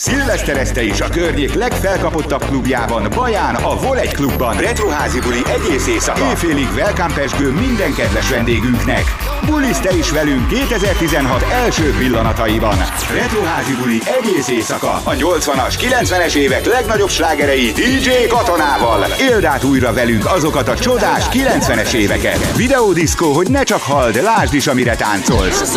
Szilveszterezte is a környék legfelkapottabb klubjában, Baján, a Vol egy klubban. Retroházi buli egész éjszaka. Éjfélig welcome pesgő minden kedves vendégünknek. Buliszte is velünk 2016 első pillanataiban. Retroházi buli egész éjszaka. A 80-as, 90-es évek legnagyobb slágerei DJ Katonával. Éld át újra velünk azokat a csodás 90-es éveket. Videódiszkó, hogy ne csak halld, lásd is, amire táncolsz.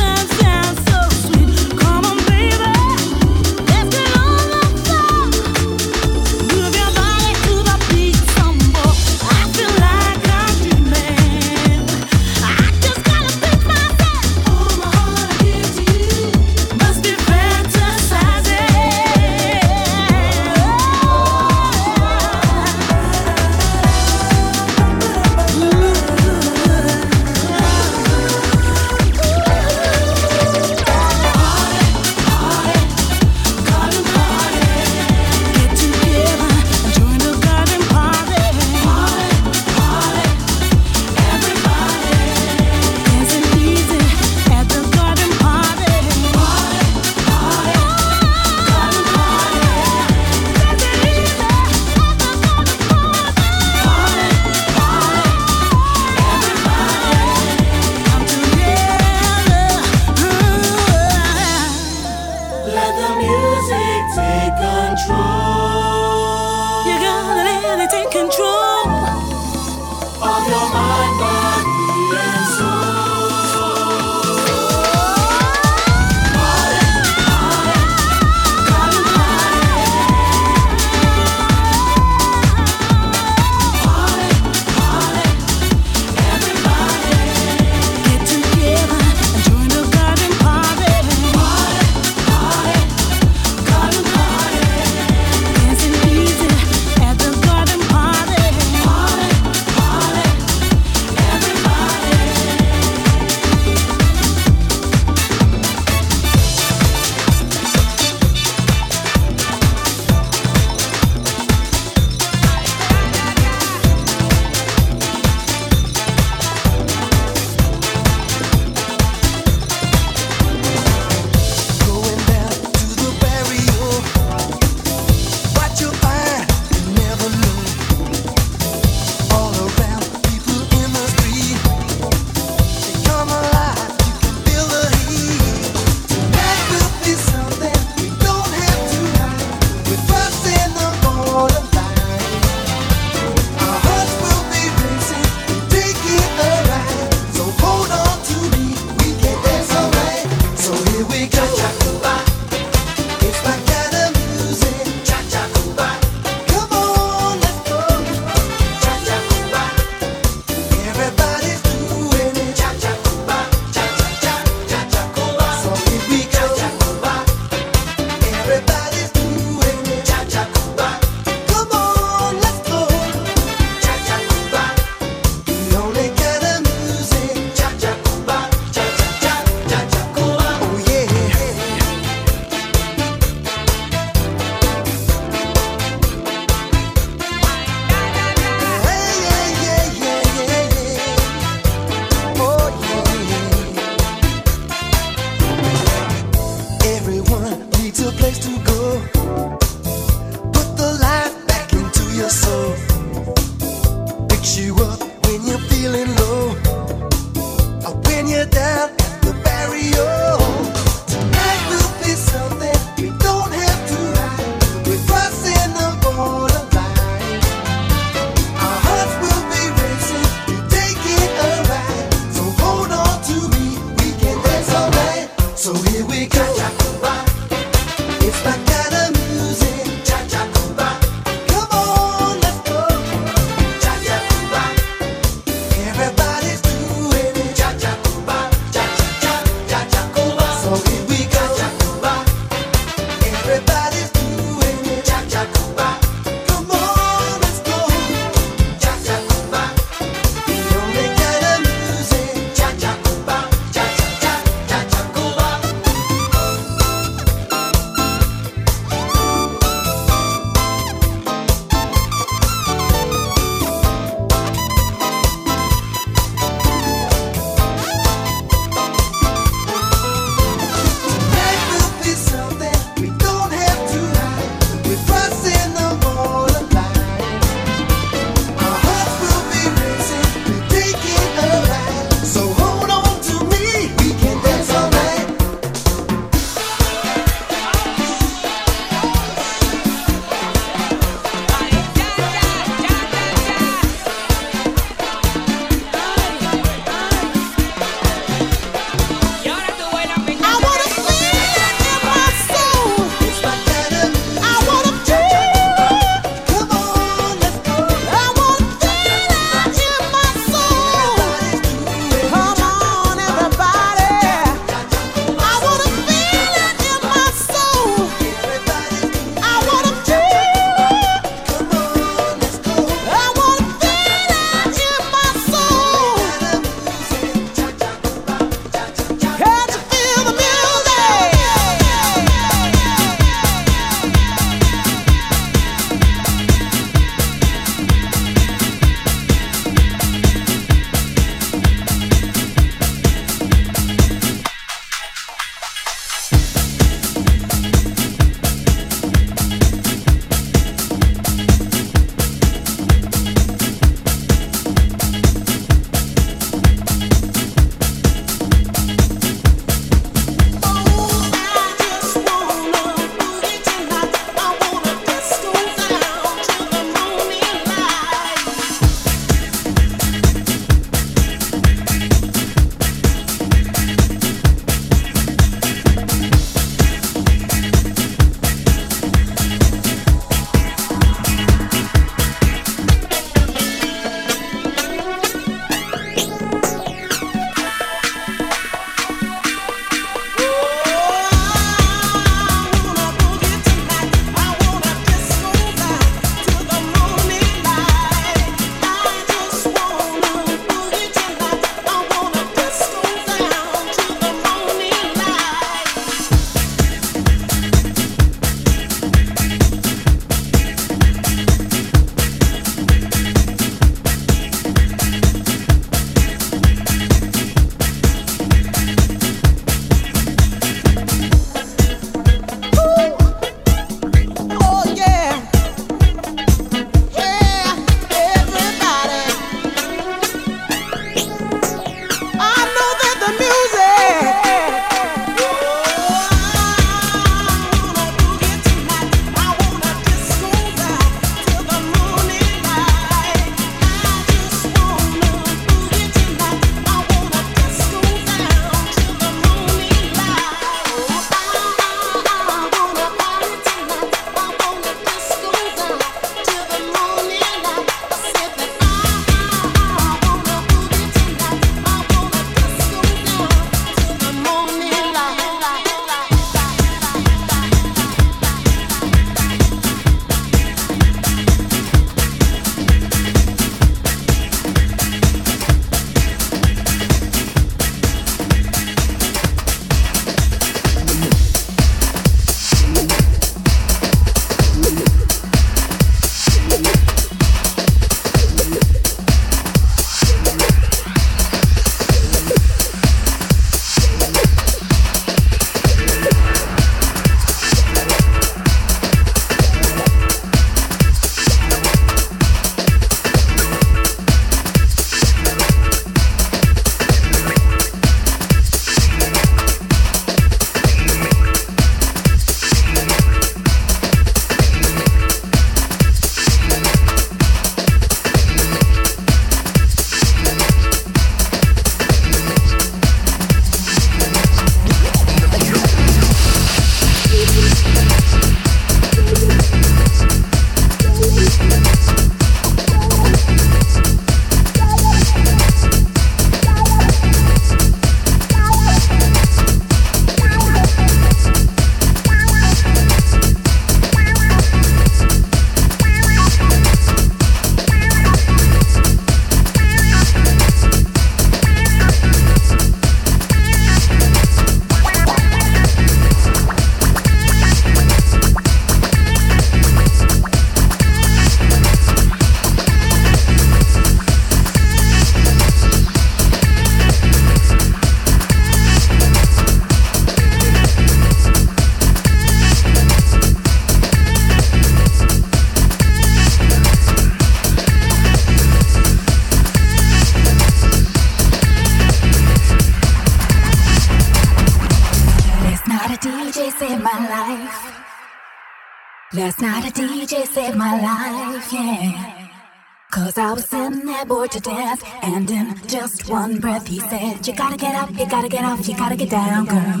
That boy bored to death, and in just one breath he said, You gotta get up, you gotta get off, you gotta get down, girl.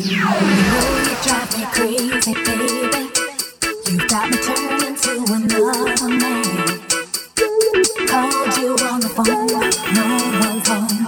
You drive me crazy, baby. You got me turning to another man. Called you on the phone, no one's home.